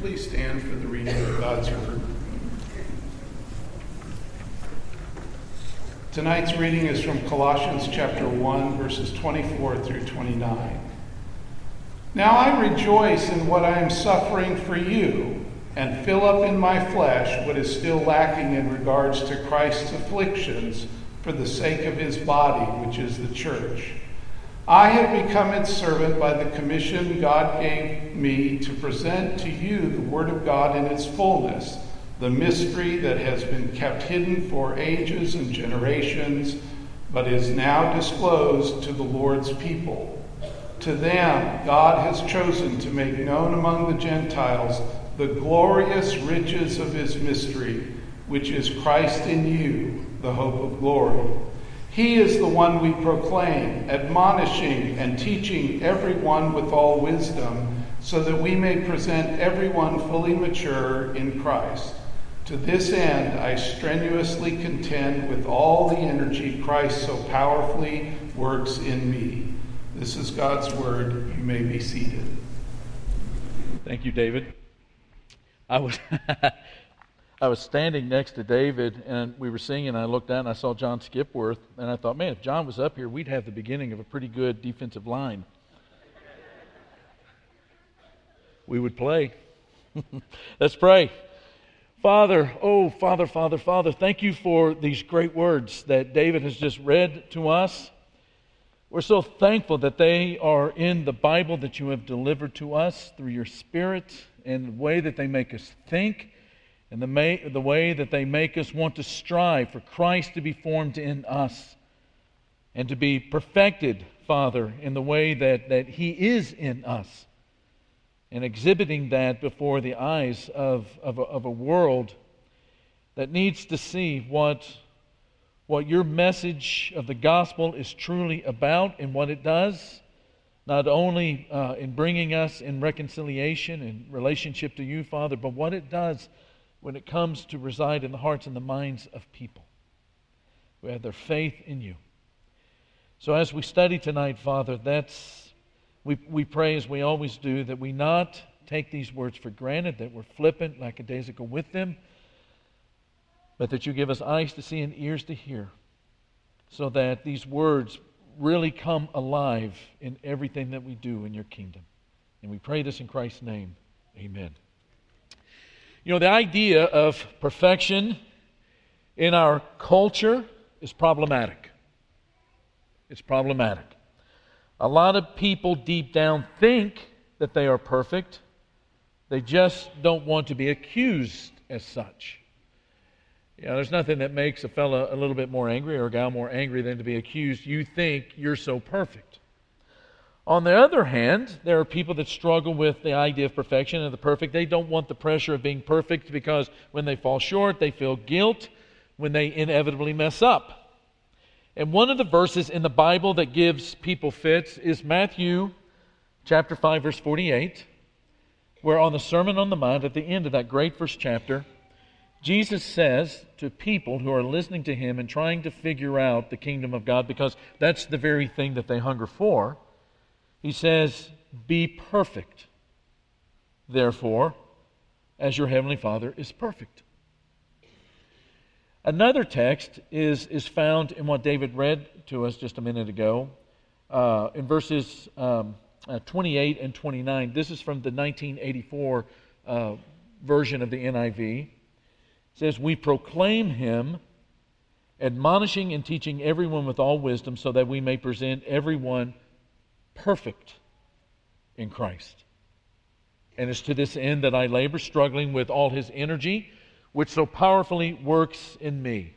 please stand for the reading of God's Word? Tonight's reading is from Colossians chapter 1, verses 24 through 29. Now I rejoice in what I am suffering for you, and fill up in my flesh what is still lacking in regards to Christ's afflictions for the sake of his body, which is the church. I have become its servant by the commission God gave me to present to you the Word of God in its fullness, the mystery that has been kept hidden for ages and generations, but is now disclosed to the Lord's people. To them, God has chosen to make known among the Gentiles the glorious riches of his mystery, which is Christ in you, the hope of glory. He is the one we proclaim, admonishing and teaching everyone with all wisdom, so that we may present everyone fully mature in Christ. To this end, I strenuously contend with all the energy Christ so powerfully works in me. This is God's word. You may be seated. Thank you, David. I was I was standing next to David and we were singing and I looked down and I saw John Skipworth and I thought, man, if John was up here, we'd have the beginning of a pretty good defensive line. we would play. Let's pray. Father, oh, Father, Father, Father, thank you for these great words that David has just read to us. We're so thankful that they are in the Bible that you have delivered to us through your Spirit and the way that they make us think and the, may, the way that they make us want to strive for Christ to be formed in us and to be perfected, Father, in the way that, that He is in us and exhibiting that before the eyes of, of, a, of a world that needs to see what what your message of the gospel is truly about and what it does, not only uh, in bringing us in reconciliation and relationship to you, Father, but what it does when it comes to reside in the hearts and the minds of people who have their faith in you. So as we study tonight, Father, that's we, we pray as we always do that we not take these words for granted, that we're flippant, lackadaisical with them but that you give us eyes to see and ears to hear, so that these words really come alive in everything that we do in your kingdom. And we pray this in Christ's name. Amen. You know, the idea of perfection in our culture is problematic. It's problematic. A lot of people deep down think that they are perfect, they just don't want to be accused as such. You know, there's nothing that makes a fella a little bit more angry or a gal more angry than to be accused. You think you're so perfect. On the other hand, there are people that struggle with the idea of perfection and the perfect. They don't want the pressure of being perfect because when they fall short, they feel guilt when they inevitably mess up. And one of the verses in the Bible that gives people fits is Matthew chapter 5 verse 48, where on the Sermon on the Mount at the end of that great first chapter, Jesus says to people who are listening to him and trying to figure out the kingdom of God, because that's the very thing that they hunger for, he says, Be perfect, therefore, as your heavenly Father is perfect. Another text is, is found in what David read to us just a minute ago, uh, in verses um, uh, 28 and 29. This is from the 1984 uh, version of the NIV says, We proclaim him, admonishing and teaching everyone with all wisdom, so that we may present everyone perfect in Christ. And it's to this end that I labor, struggling with all his energy, which so powerfully works in me.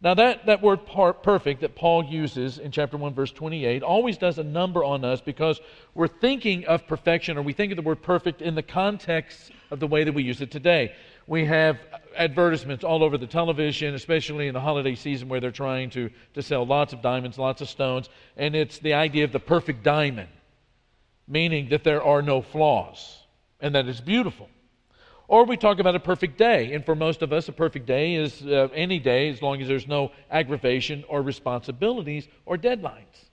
Now, that, that word perfect that Paul uses in chapter 1, verse 28, always does a number on us because we're thinking of perfection, or we think of the word perfect in the context of the way that we use it today we have advertisements all over the television, especially in the holiday season where they're trying to, to sell lots of diamonds, lots of stones, and it's the idea of the perfect diamond, meaning that there are no flaws and that it's beautiful. Or we talk about a perfect day, and for most of us, a perfect day is uh, any day as long as there's no aggravation or responsibilities or deadlines.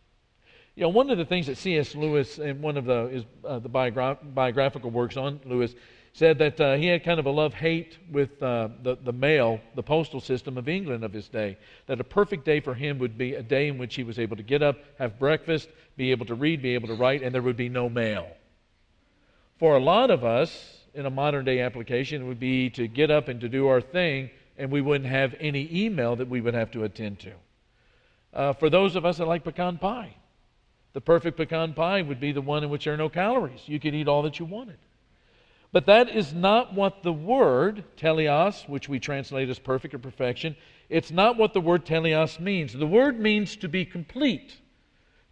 You know, one of the things that C.S. Lewis, in one of the, his, uh, the biogra- biographical works on Lewis, said that uh, he had kind of a love hate with uh, the, the mail, the postal system of England of his day. That a perfect day for him would be a day in which he was able to get up, have breakfast, be able to read, be able to write, and there would be no mail. For a lot of us, in a modern day application, it would be to get up and to do our thing, and we wouldn't have any email that we would have to attend to. Uh, for those of us that like pecan pie, the perfect pecan pie would be the one in which there are no calories. You could eat all that you wanted. But that is not what the word teleos, which we translate as perfect or perfection, it's not what the word teleos means. The word means to be complete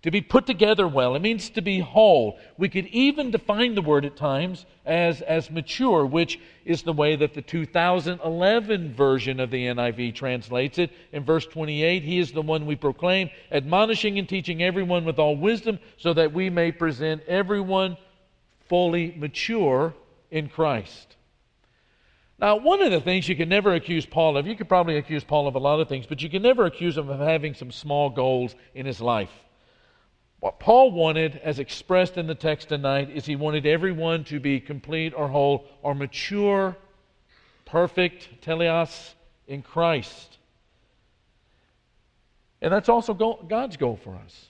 to be put together well. It means to be whole. We could even define the word at times as, as mature, which is the way that the 2011 version of the NIV translates it. In verse 28, He is the one we proclaim, admonishing and teaching everyone with all wisdom, so that we may present everyone fully mature in Christ. Now, one of the things you can never accuse Paul of, you could probably accuse Paul of a lot of things, but you can never accuse him of having some small goals in his life. What Paul wanted, as expressed in the text tonight, is he wanted everyone to be complete or whole or mature, perfect, teleos, in Christ. And that's also God's goal for us.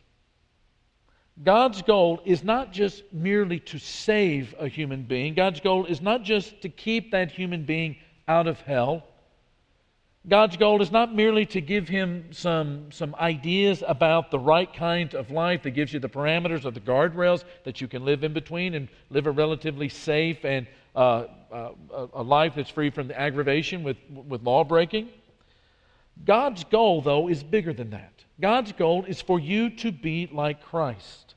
God's goal is not just merely to save a human being, God's goal is not just to keep that human being out of hell. God's goal is not merely to give him some, some ideas about the right kind of life that gives you the parameters or the guardrails that you can live in between and live a relatively safe and uh, uh, a life that's free from the aggravation with, with law breaking. God's goal, though, is bigger than that. God's goal is for you to be like Christ.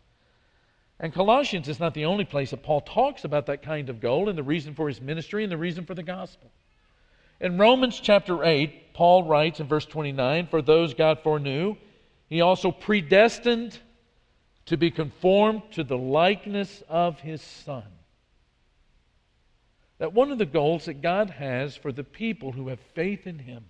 And Colossians is not the only place that Paul talks about that kind of goal and the reason for his ministry and the reason for the gospel. In Romans chapter 8, Paul writes in verse 29 For those God foreknew, he also predestined to be conformed to the likeness of his Son. That one of the goals that God has for the people who have faith in him,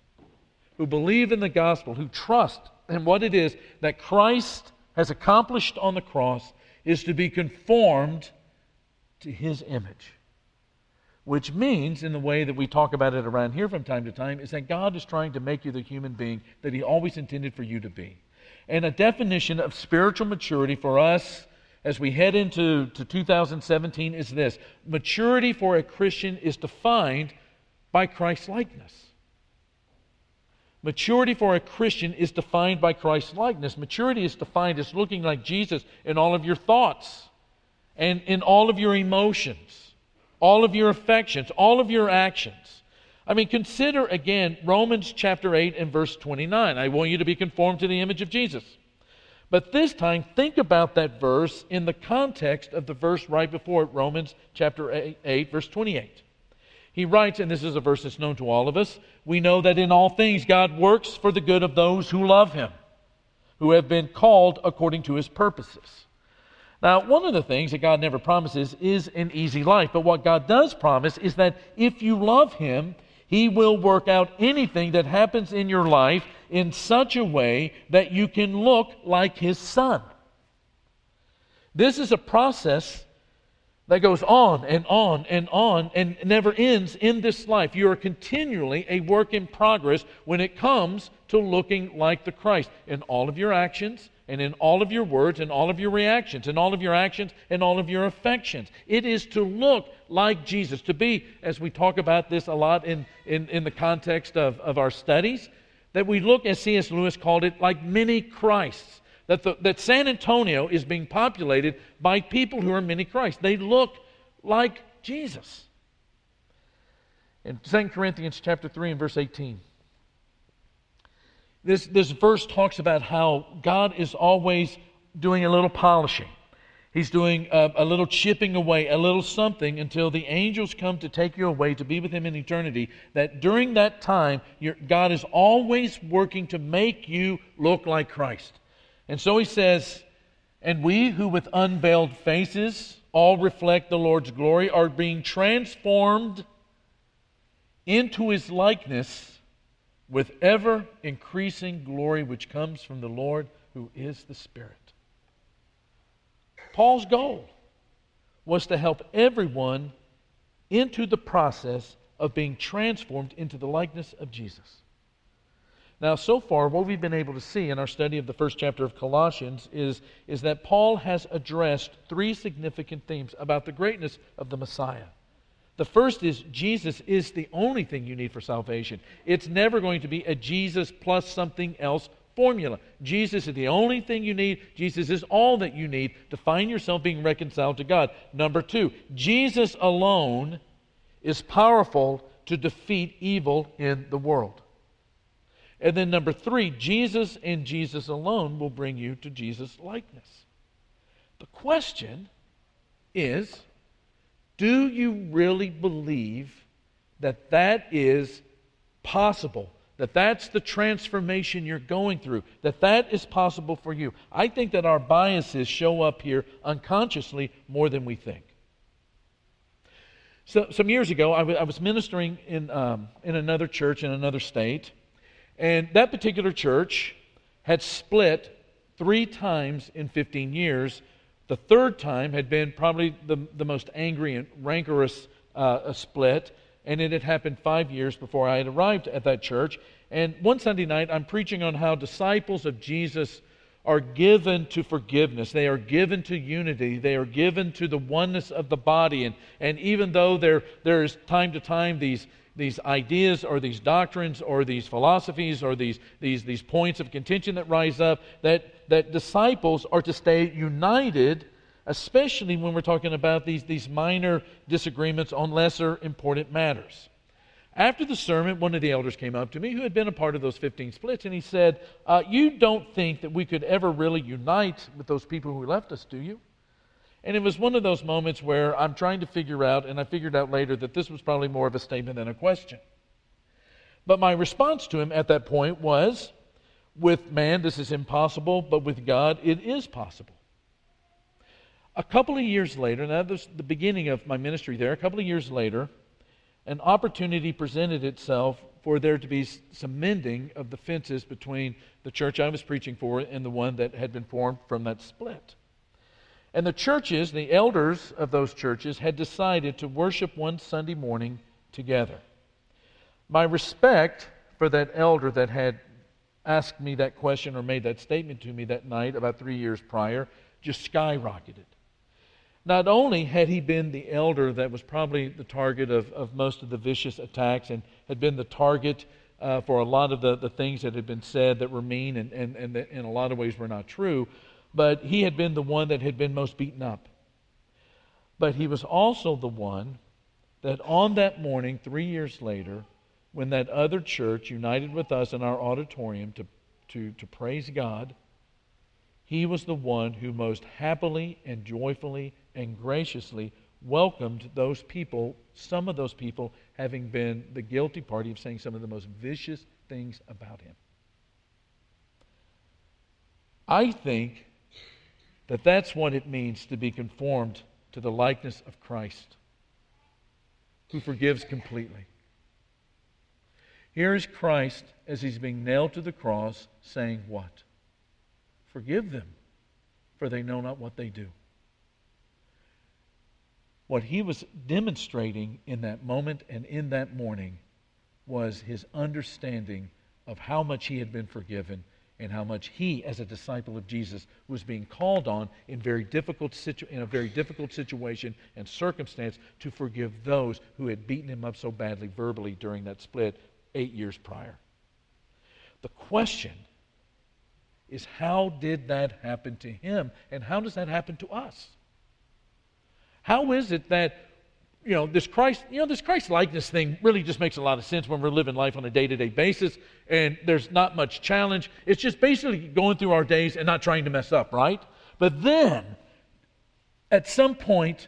who believe in the gospel, who trust in what it is that Christ has accomplished on the cross, is to be conformed to his image which means, in the way that we talk about it around here from time to time, is that God is trying to make you the human being that He always intended for you to be. And a definition of spiritual maturity for us as we head into to 2017 is this maturity for a Christian is defined by Christ likeness. Maturity for a Christian is defined by Christ likeness. Maturity is defined as looking like Jesus in all of your thoughts and in all of your emotions all of your affections, all of your actions. I mean, consider again Romans chapter 8 and verse 29. I want you to be conformed to the image of Jesus. But this time, think about that verse in the context of the verse right before it, Romans chapter 8, 8, verse 28. He writes, and this is a verse that's known to all of us we know that in all things God works for the good of those who love him, who have been called according to his purposes. Now, one of the things that God never promises is an easy life, but what God does promise is that if you love Him, He will work out anything that happens in your life in such a way that you can look like His Son. This is a process that goes on and on and on and never ends in this life. You are continually a work in progress when it comes to looking like the Christ in all of your actions and in all of your words and all of your reactions and all of your actions and all of your affections. It is to look like Jesus, to be, as we talk about this a lot in, in, in the context of, of our studies, that we look, as C.S. Lewis called it, like many Christs. That, the, that San Antonio is being populated by people who are many Christs. They look like Jesus. In 2 Corinthians chapter 3 and verse 18. This, this verse talks about how God is always doing a little polishing. He's doing a, a, little chipping away, a little something until the angels come to take you away to be with Him in eternity. That during that time, God is always working to make you look like Christ. And so He says, And we who with unveiled faces all reflect the Lord's glory are being transformed into His likeness with ever increasing glory which comes from the Lord who is the Spirit. Paul's goal was to help everyone into the process of being transformed into the likeness of Jesus. Now, so far, what we've been able to see in our study of the first chapter of Colossians is, is that Paul has addressed three significant themes about the greatness of the Messiah. The first is Jesus is the only thing you need for salvation. It's never going to be a Jesus plus something else formula. Jesus is the only thing you need. Jesus is all that you need to find yourself being reconciled to God. Number two, Jesus alone is powerful to defeat evil in the world. And then number three, Jesus and Jesus alone will bring you to Jesus' likeness. The question is do you really believe that that is possible? That that's the transformation you're going through, that that is possible for you. I think that our biases show up here unconsciously more than we think. So, some years ago, I, w- I was ministering in, um, in another church in another state, and that particular church had split three times in 15 years. The third time had been probably the, the most angry and rancorous uh, split, and it had happened five years before I had arrived at that church. And one Sunday night, I'm preaching on how disciples of Jesus are given to forgiveness. They are given to unity. They are given to the oneness of the body. And, and even though there, there's time to time these these ideas or these doctrines or these philosophies or these, these, these points of contention that rise up, that, that disciples are to stay united, especially when we're talking about these, these minor disagreements on lesser important matters. After the sermon, one of the elders came up to me who had been a part of those 15 splits, and he said, uh, You don't think that we could ever really unite with those people who left us, do you? And it was one of those moments where I'm trying to figure out, and I figured out later that this was probably more of a statement than a question. But my response to him at that point was with man, this is impossible, but with God, it is possible. A couple of years later, now this is the beginning of my ministry there, a couple of years later, an opportunity presented itself for there to be some mending of the fences between the church I was preaching for and the one that had been formed from that split. And the churches, the elders of those churches, had decided to worship one Sunday morning together. My respect for that elder that had asked me that question or made that statement to me that night about three years prior just skyrocketed. Not only had he been the elder that was probably the target of, of most of the vicious attacks and had been the target uh, for a lot of the, the things that had been said that were mean and, and, and that in a lot of ways were not true, but he had been the one that had been most beaten up. But he was also the one that on that morning, three years later, when that other church united with us in our auditorium to, to, to praise God, he was the one who most happily and joyfully and graciously welcomed those people, some of those people having been the guilty party of saying some of the most vicious things about him. I think that that's what it means to be conformed to the likeness of Christ, who forgives completely. Here is Christ as he's being nailed to the cross saying, What? Forgive them, for they know not what they do. What he was demonstrating in that moment and in that morning was his understanding of how much he had been forgiven and how much he, as a disciple of Jesus, was being called on in, very difficult situ- in a very difficult situation and circumstance to forgive those who had beaten him up so badly verbally during that split eight years prior. The question is how did that happen to him, and how does that happen to us? How is it that you know, this Christ, you know, this Christ likeness thing really just makes a lot of sense when we're living life on a day to day basis and there's not much challenge. It's just basically going through our days and not trying to mess up, right? But then, at some point,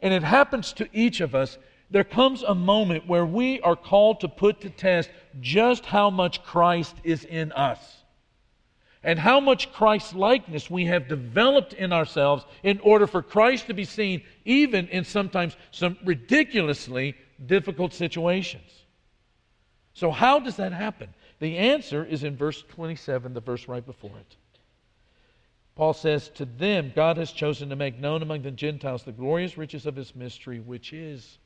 and it happens to each of us, there comes a moment where we are called to put to test just how much Christ is in us and how much Christ likeness we have developed in ourselves in order for Christ to be seen even in sometimes some ridiculously difficult situations. So, how does that happen? The answer is in verse 27, the verse right before it. Paul says, To them God has chosen to make known among the Gentiles the glorious riches of his mystery, which is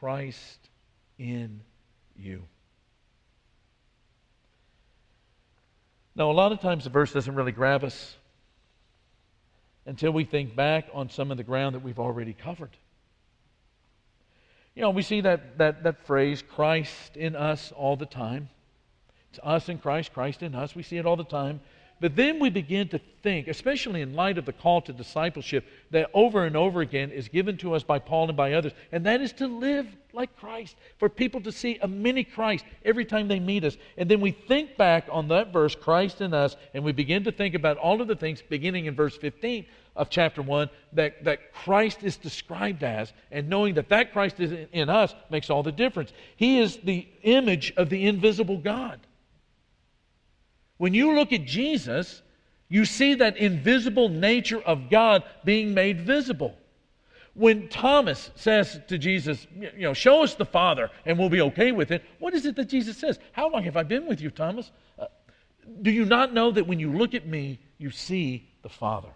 Christ in you. Now, a lot of times the verse doesn't really grab us until we think back on some of the ground that we've already covered. You know, we see that, that, that phrase, Christ in us, all the time. It's us in Christ, Christ in us. We see it all the time. But then we begin to think, especially in light of the call to discipleship that over and over again is given to us by Paul and by others, and that is to live like Christ, for people to see a mini Christ every time they meet us. And then we think back on that verse, Christ in us, and we begin to think about all of the things beginning in verse 15 of chapter 1 that, that Christ is described as, and knowing that that Christ is in us makes all the difference. He is the image of the invisible God. When you look at Jesus, you see that invisible nature of God being made visible. When Thomas says to Jesus, you know, show us the Father and we'll be okay with it, what is it that Jesus says? How long have I been with you, Thomas? Uh, do you not know that when you look at me, you see the Father?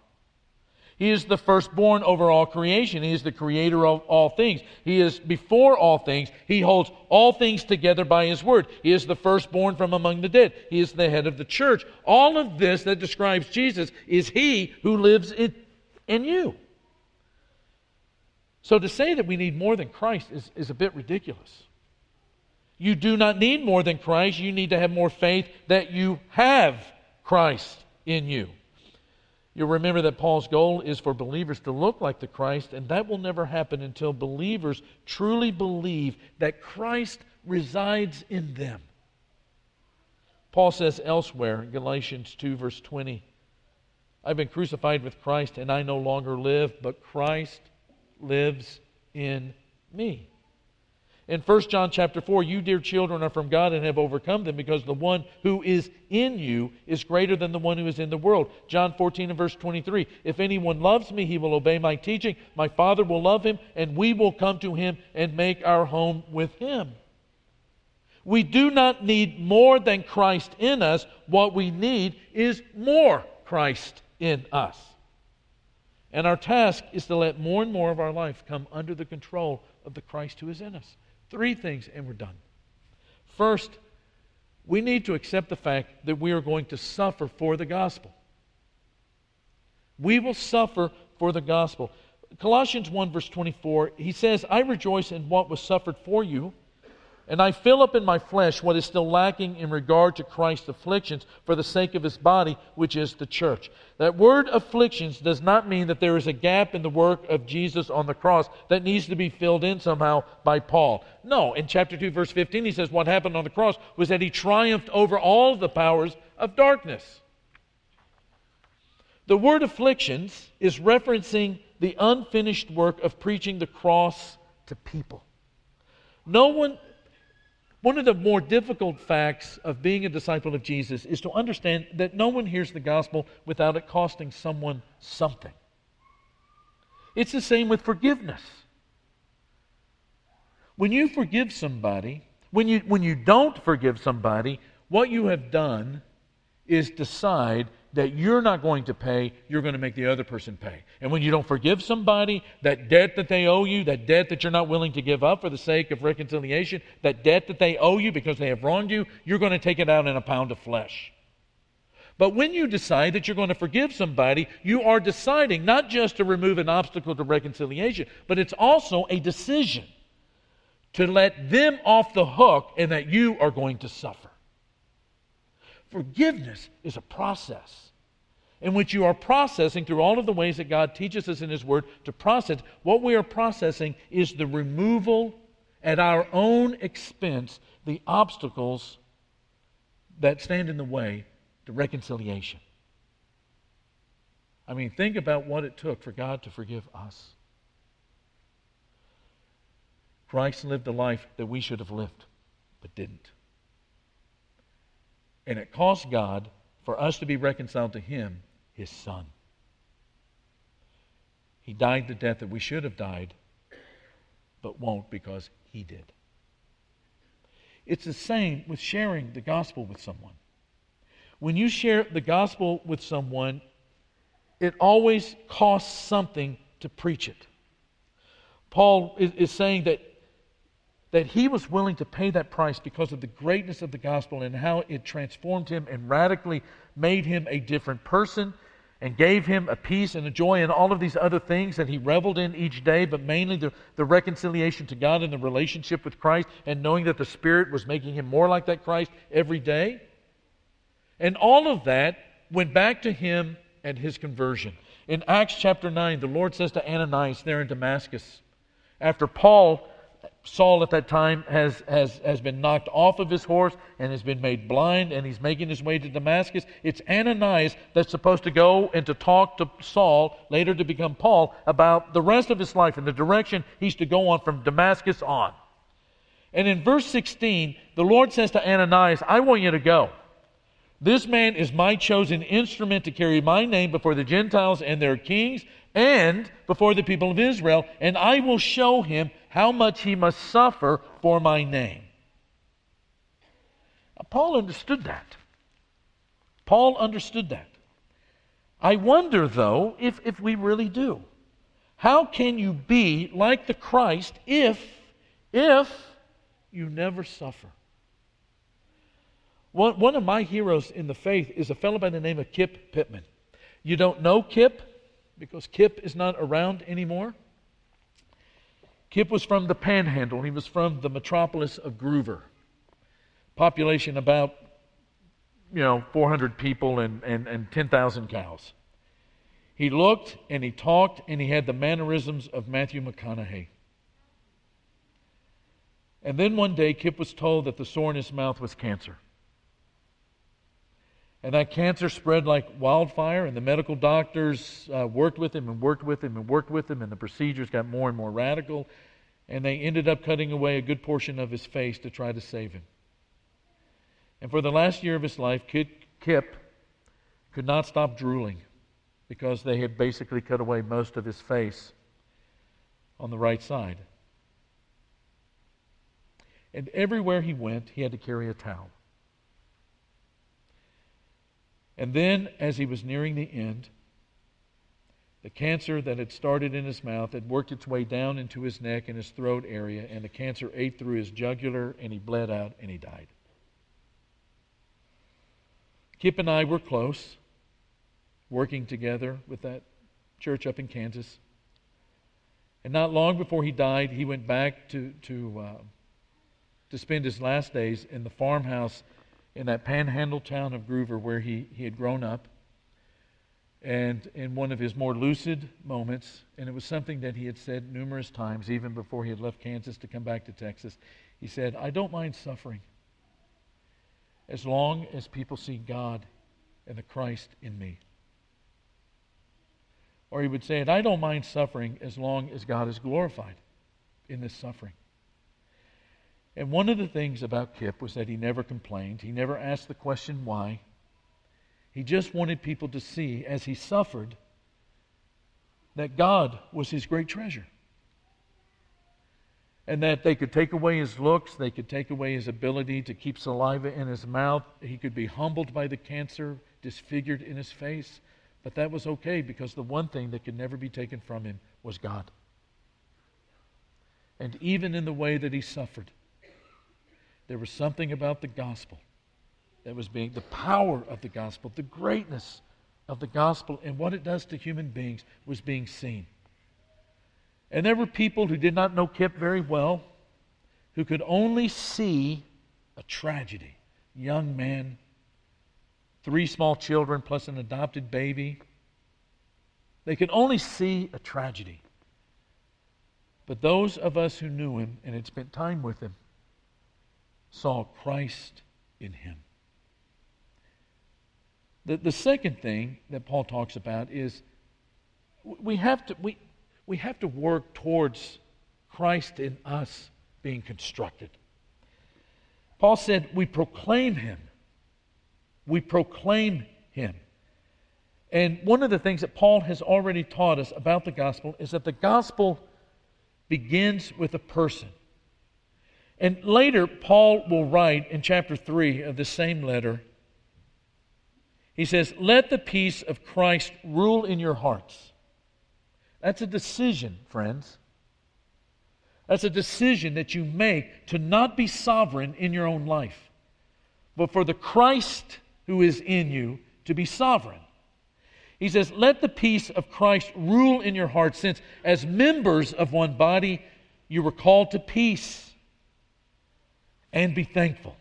He is the firstborn over all creation. He is the creator of all things. He is before all things. He holds all things together by His word. He is the firstborn from among the dead. He is the head of the church. All of this that describes Jesus is He who lives in, in you. So to say that we need more than Christ is, is a bit ridiculous. You do not need more than Christ. You need to have more faith that you have Christ in you. You'll remember that Paul's goal is for believers to look like the Christ, and that will never happen until believers truly believe that Christ resides in them. Paul says elsewhere, Galatians 2, verse 20, I've been crucified with Christ, and I no longer live, but Christ lives in me. In 1 John chapter 4, you, dear children, are from God and have overcome them because the one who is in you is greater than the one who is in the world. John 14 and verse 23. If anyone loves me, he will obey my teaching. My Father will love him, and we will come to him and make our home with him. We do not need more than Christ in us. What we need is more Christ in us. And our task is to let more and more of our life come under the control of the Christ who is in us. Three things, and we're done. First, we need to accept the fact that we are going to suffer for the gospel. We will suffer for the gospel. Colossians 1, verse 24, he says, I rejoice in what was suffered for you and I fill up in my flesh what is still lacking in regard to Christ's afflictions for the sake of his body, which is the church. That word afflictions does not mean that there is a gap in the work of Jesus on the cross that needs to be filled in somehow by Paul. No, in chapter 2, verse 15, he says what happened on the cross was that he triumphed over all the powers of darkness. The word afflictions is referencing the unfinished work of preaching the cross to people. No one one of the more difficult facts of being a disciple of Jesus is to understand that no one hears the gospel without it costing someone something. It's the same with forgiveness. When you forgive somebody, when you, when you don't forgive somebody, what you have done is decide that you're not going to pay, you're going to make the other person pay. And when you don't forgive somebody, that debt that they owe you, that debt that you're not willing to give up for the sake of reconciliation, that debt that they owe you because they have wronged you, you're going to take it out in a pound of flesh. But when you decide that you're going to forgive somebody, you are deciding not just to remove an obstacle to reconciliation, but it's also a decision to let them off the hook and that you are going to suffer. Forgiveness is a process in which you are processing through all of the ways that God teaches us in His Word to process. What we are processing is the removal at our own expense the obstacles that stand in the way to reconciliation. I mean, think about what it took for God to forgive us. Christ lived the life that we should have lived, but didn't. And it cost God for us to be reconciled to Him, His Son. He died the death that we should have died, but won't because He did. It's the same with sharing the gospel with someone. When you share the gospel with someone, it always costs something to preach it. Paul is, saying that, that he was willing to pay that price because of the greatness of the gospel and how it transformed him and radically made him a different person and gave him a peace and a joy and all of these other things that he reveled in each day, but mainly the, the reconciliation to God and the relationship with Christ and knowing that the Spirit was making him more like that Christ every day. And all of that went back to him and his conversion. In Acts chapter 9, the Lord says to Ananias there in Damascus, after Paul, Saul at that time, has, has, has been knocked off of his horse and has been made blind, and he's making his way to Damascus, it's Ananias that's supposed to go and to talk to Saul, later to become Paul, about the rest of his life and the direction he's to go on from Damascus on. And in verse 16, the Lord says to Ananias, I want you to go. This man is my chosen instrument to carry my name before the Gentiles and their kings and before the people of Israel, and I will show him how much he must suffer for my name. Paul understood that. Paul understood that. I wonder, though, if, if we really do. How can you be like the Christ if, if you never suffer? One, one of my heroes in the faith is a fellow by the name of Kip Pittman. You don't know Kip because Kip is not around anymore. Kip was from the Panhandle. He was from the metropolis of Gruver. Population about, you know, 400 people and, and, and 10,000 cows. He looked and he talked and he had the mannerisms of Matthew McConaughey. And then one day, Kip was told that the sore in his mouth was cancer. And that cancer spread like wildfire, and the medical doctors uh, worked with him and worked with him and worked with him, and the procedures got more and more radical. And they ended up cutting away a good portion of his face to try to save him. And for the last year of his life, Kip could not stop drooling because they had basically cut away most of his face on the right side. And everywhere he went, he had to carry a towel. And then, as he was nearing the end, the cancer that had started in his mouth had worked its way down into his neck and his throat area, and the cancer ate through his jugular, and he bled out, and he died. Kip and I were close, working together with that church up in Kansas. And not long before he died, he went back to, to, uh, to spend his last days in the farmhouse in that panhandle town of Gruver where he, he had grown up. And in one of his more lucid moments, and it was something that he had said numerous times, even before he had left Kansas to come back to Texas, he said, I don't mind suffering as long as people see God and the Christ in me. Or he would say, and I don't mind suffering as long as God is glorified in this suffering. And one of the things about Kip was that he never complained. He never asked the question why. He just wanted people to see, as he suffered, that God was his great treasure. And that they could take away his looks, they could take away his ability to keep saliva in his mouth. He could be humbled by the cancer, disfigured in his face. But that was okay because the one thing that could never be taken from him was God. And even in the way that he suffered, there was something about the gospel that was being, the power of the gospel, the greatness of the gospel, and what it does to human beings was being seen. And there were people who did not know Kip very well, who could only see a tragedy. Young man, three small children, plus an adopted baby. They could only see a tragedy. But those of us who knew him and had spent time with him saw Christ in him. The, the second thing that Paul talks about is we have to, we, we have to work towards Christ in us being constructed. Paul said, We proclaim him. We proclaim him. And one of the things that Paul has already taught us about the gospel is that the gospel begins with a person. And later, Paul will write in chapter 3 of the same letter He says, Let the peace of Christ rule in your hearts. That's a decision, friends. That's a decision that you make to not be sovereign in your own life, but for the Christ who is in you to be sovereign. He says, Let the peace of Christ rule in your hearts, since as members of one body you were called to peace, and be thankful.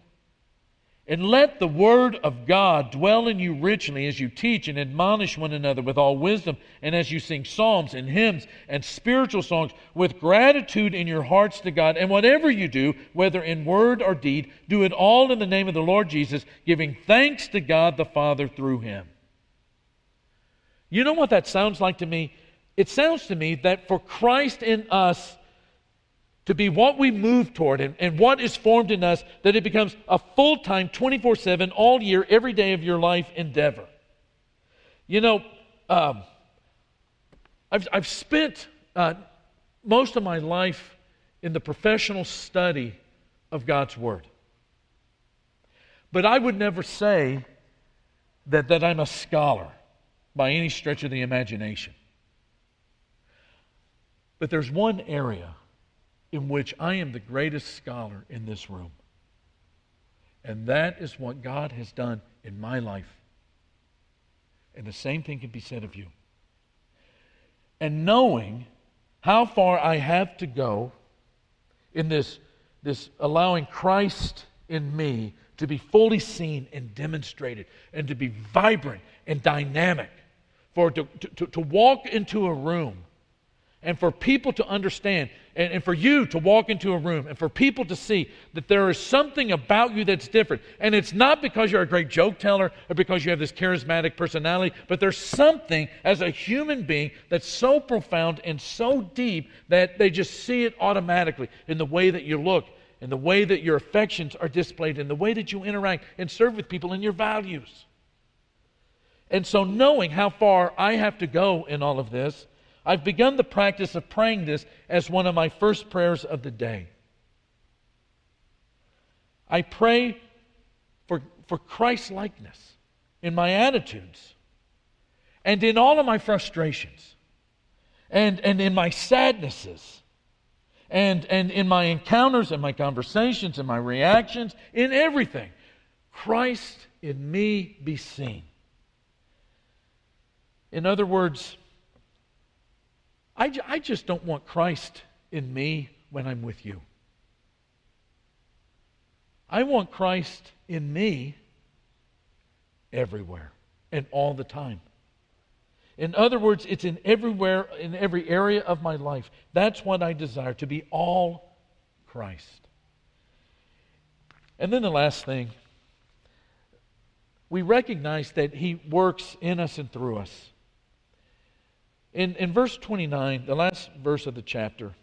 And let the word of God dwell in you richly as you teach and admonish one another with all wisdom, and as you sing psalms and hymns and spiritual songs with gratitude in your hearts to God. And whatever you do, whether in word or deed, do it all in the name of the Lord Jesus, giving thanks to God the Father through him. You know what that sounds like to me? It sounds to me that for Christ in us, to be what we move toward and, and what is formed in us, that it becomes a full time, 24 7, all year, every day of your life endeavor. You know, um, I've, I've spent uh, most of my life in the professional study of God's Word. But I would never say that, that I'm a scholar by any stretch of the imagination. But there's one area in which I am the greatest scholar in this room. And that is what God has done in my life. And the same thing can be said of you. And knowing how far I have to go in this, this allowing Christ in me to be fully seen and demonstrated and to be vibrant and dynamic, for to, to, to walk into a room and for people to understand, and, and, for you to walk into a room, and for people to see that there is something about you that's different. And it's not because you're a great joke teller or because you have this charismatic personality, but there's something as a human being that's so profound and so deep that they just see it automatically in the way that you look, in the way that your affections are displayed, in the way that you interact and serve with people, in your values. And so, knowing how far I have to go in all of this, I've begun the practice of praying this as one of my first prayers of the day. I pray for, for Christ likeness in my attitudes and in all of my frustrations and, and in my sadnesses and, and in my encounters and my conversations and my reactions, in everything. Christ in me be seen. In other words, I, just don't want Christ in me when I'm with you. I want Christ in me everywhere and all the time. In other words, it's in everywhere, in every area of my life. That's what I desire, to be all Christ. And then the last thing, we recognize that He works in us and through us. In, in verse 29, the last verse of the chapter,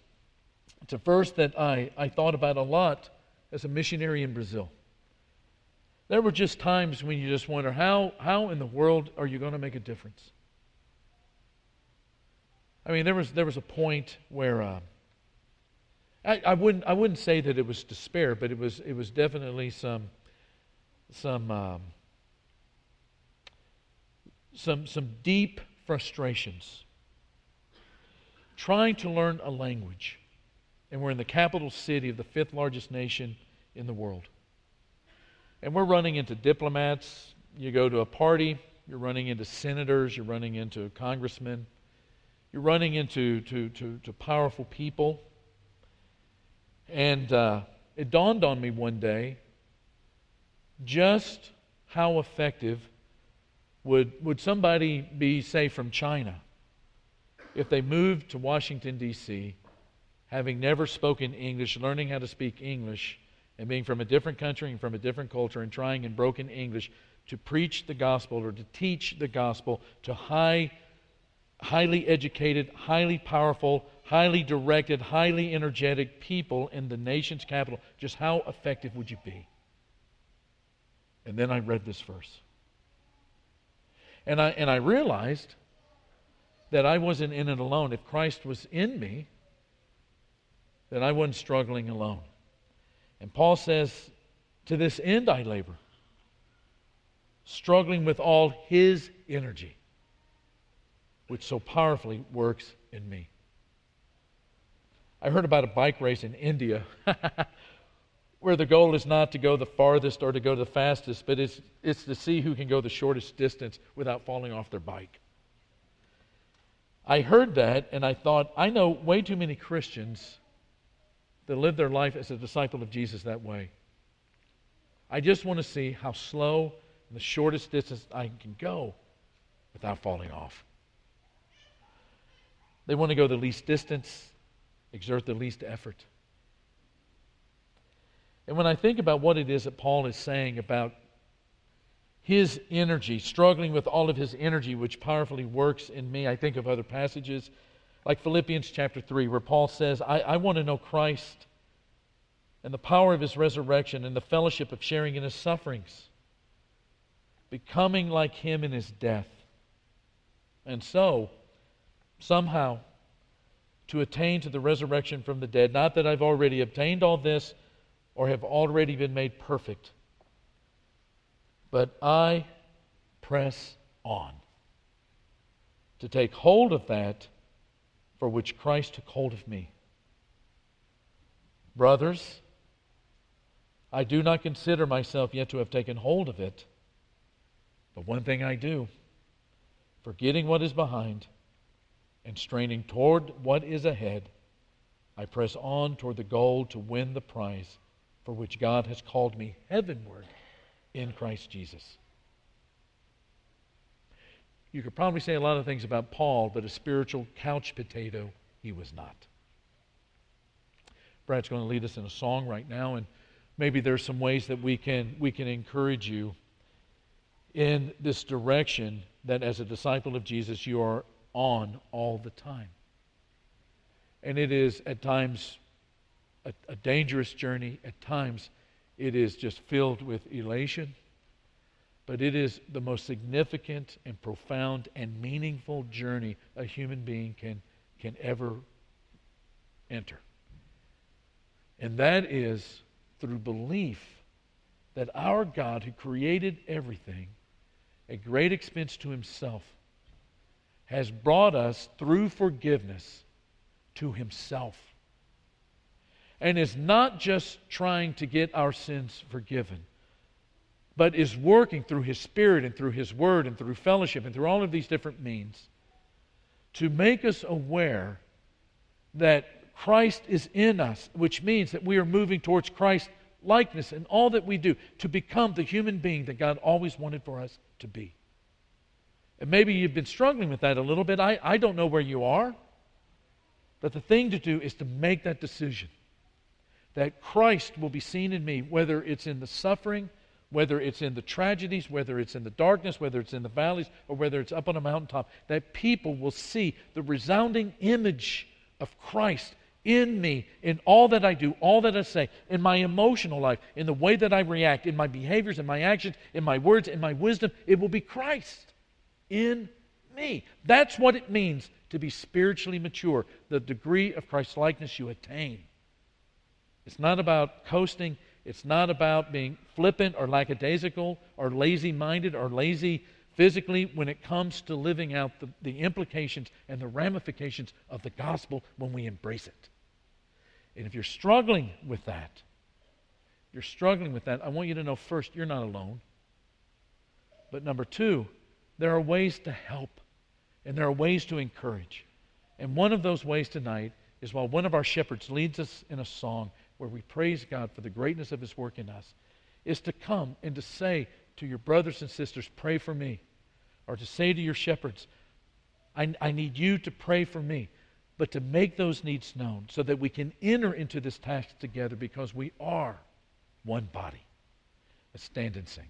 it's a verse that I, I thought about a lot as a missionary in Brazil. There were just times when you just wonder, how, how in the world are you going to make a difference? I mean, there was, there was a point where uh, I, I, wouldn't, I wouldn't say that it was despair, but it was, it was definitely some, some, um, some, some deep frustrations trying to learn a language. And we're in the capital city of the fifth largest nation in the world. And we're running into diplomats. You go to a party, you're running into senators, you're running into congressmen, you're running into to, to, to powerful people. And uh, it dawned on me one day just how effective would, would somebody be, say, from China if they moved to Washington, D.C., having never spoken English, learning how to speak English, and being from a different country and from a different culture, and trying in broken English to preach the gospel or to teach the gospel to high, highly educated, highly powerful, highly directed, highly energetic people in the nation's capital, just how effective would you be? And then I read this verse. And I, and I realized that I wasn't in it alone. If Christ was in me, then I wasn't struggling alone. And Paul says, To this end I labor, struggling with all His energy, which so powerfully works in me. I heard about a bike race in India where the goal is not to go the farthest or to go the fastest, but it's, it's to see who can go the shortest distance without falling off their bike. I heard that and I thought, I know way too many Christians that live their life as a disciple of Jesus that way. I just want to see how slow and the shortest distance I can go without falling off. They want to go the least distance, exert the least effort. And when I think about what it is that Paul is saying about his energy, struggling with all of his energy, which powerfully works in me, I think of other passages like Philippians chapter 3, where Paul says, I, I want to know Christ and the power of his resurrection and the fellowship of sharing in his sufferings, becoming like him in his death. And so, somehow, to attain to the resurrection from the dead, not that I've already obtained all this or have already been made perfect, but I press on to take hold of that for which Christ took hold of me. Brothers, I do not consider myself yet to have taken hold of it. But one thing I do, forgetting what is behind and straining toward what is ahead, I press on toward the goal to win the prize for which God has called me heavenward in Christ Jesus. You could probably say a lot of things about Paul, but a spiritual couch potato he was not. Brad's going to lead us in a song right now, and maybe there's some ways that we can, we can encourage you in this direction that as a disciple of Jesus you are on all the time. And it is at times a, a dangerous journey, at times it is just filled with elation, but it is the most significant and profound and meaningful journey a human being can, can ever enter. And that is through belief that our God, who created everything at great expense to himself, has brought us through forgiveness to himself. And is not just trying to get our sins forgiven, but is working through his Spirit and through his Word and through fellowship and through all of these different means to make us aware that Christ is in us, which means that we are moving towards Christ likeness in all that we do to become the human being that God always wanted for us to be. And maybe you've been struggling with that a little bit. I, I don't know where you are. But the thing to do is to make that decision that Christ will be seen in me, whether it's in the suffering, whether it's in the tragedies, whether it's in the darkness, whether it's in the valleys, or whether it's up on a mountaintop, that people will see the resounding image of Christ in me, in all that I do, all that I say, in my emotional life, in the way that I react, in my behaviors, in my actions, in my words, in my wisdom, it will be Christ in me. That's what it means to be spiritually mature, the degree of Christ likeness you attain. It's not about coasting, it's not about being flippant or lackadaisical or lazy minded or lazy physically when it comes to living out the, the implications and the ramifications of the gospel when we embrace it. And if you're struggling with that, you're struggling with that, I want you to know first, you're not alone. But number two, there are ways to help and there are ways to encourage. And one of those ways tonight is while one of our shepherds leads us in a song where we praise God for the greatness of his work in us, is to come and to say to your brothers and sisters, pray for me. Or to say to your shepherds, I, I need you to pray for me but to make those needs known so that we can enter into this task together because we are one body. Let's stand and sing.